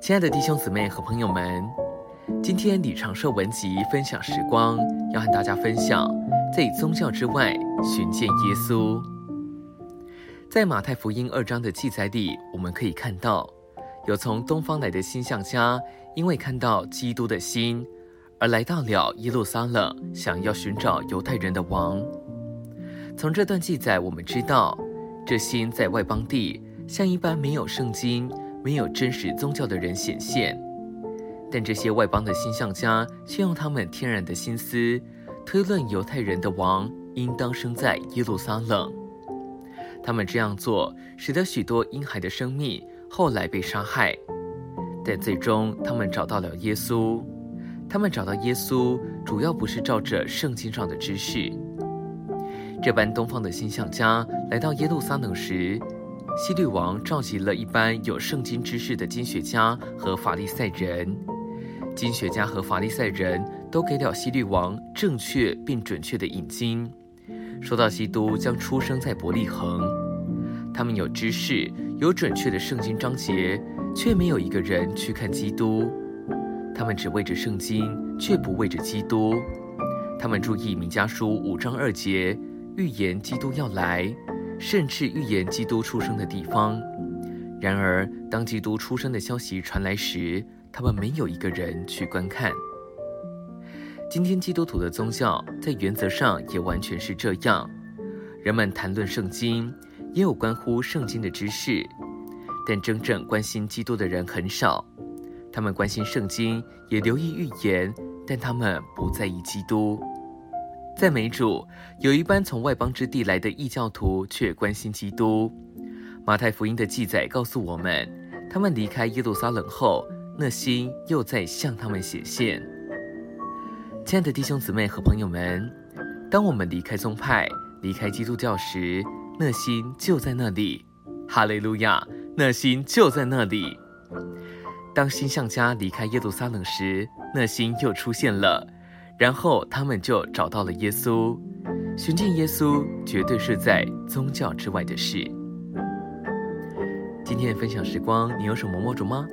亲爱的弟兄姊妹和朋友们，今天李长寿文集分享时光，要和大家分享在宗教之外寻见耶稣。在马太福音二章的记载里，我们可以看到，有从东方来的星象家，因为看到基督的心，而来到了耶路撒冷，想要寻找犹太人的王。从这段记载，我们知道，这星在外邦地，像一般没有圣经、没有真实宗教的人显现。但这些外邦的星象家却用他们天然的心思，推论犹太人的王应当生在耶路撒冷。他们这样做，使得许多婴孩的生命后来被杀害。但最终，他们找到了耶稣。他们找到耶稣，主要不是照着圣经上的知识。这般东方的星象家来到耶路撒冷时，希律王召集了一般有圣经知识的经学家和法利赛人。经学家和法利赛人都给了希律王正确并准确的引经。说到基督将出生在伯利恒，他们有知识，有准确的圣经章节，却没有一个人去看基督。他们只为着圣经，却不为着基督。他们注意弥迦书五章二节，预言基督要来，甚至预言基督出生的地方。然而，当基督出生的消息传来时，他们没有一个人去观看。今天基督徒的宗教在原则上也完全是这样，人们谈论圣经，也有关乎圣经的知识，但真正关心基督的人很少。他们关心圣经，也留意预言，但他们不在意基督。在美主，有一班从外邦之地来的异教徒，却关心基督。马太福音的记载告诉我们，他们离开耶路撒冷后，那心又在向他们显现。亲爱的弟兄姊妹和朋友们，当我们离开宗派、离开基督教时，那心就在那里。哈利路亚，那心就在那里。当星象家离开耶路撒冷时，那心又出现了，然后他们就找到了耶稣。寻见耶稣，绝对是在宗教之外的事。今天的分享时光，你有什么摸着吗？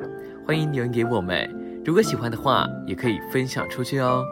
欢迎留言给我们。如果喜欢的话，也可以分享出去哦。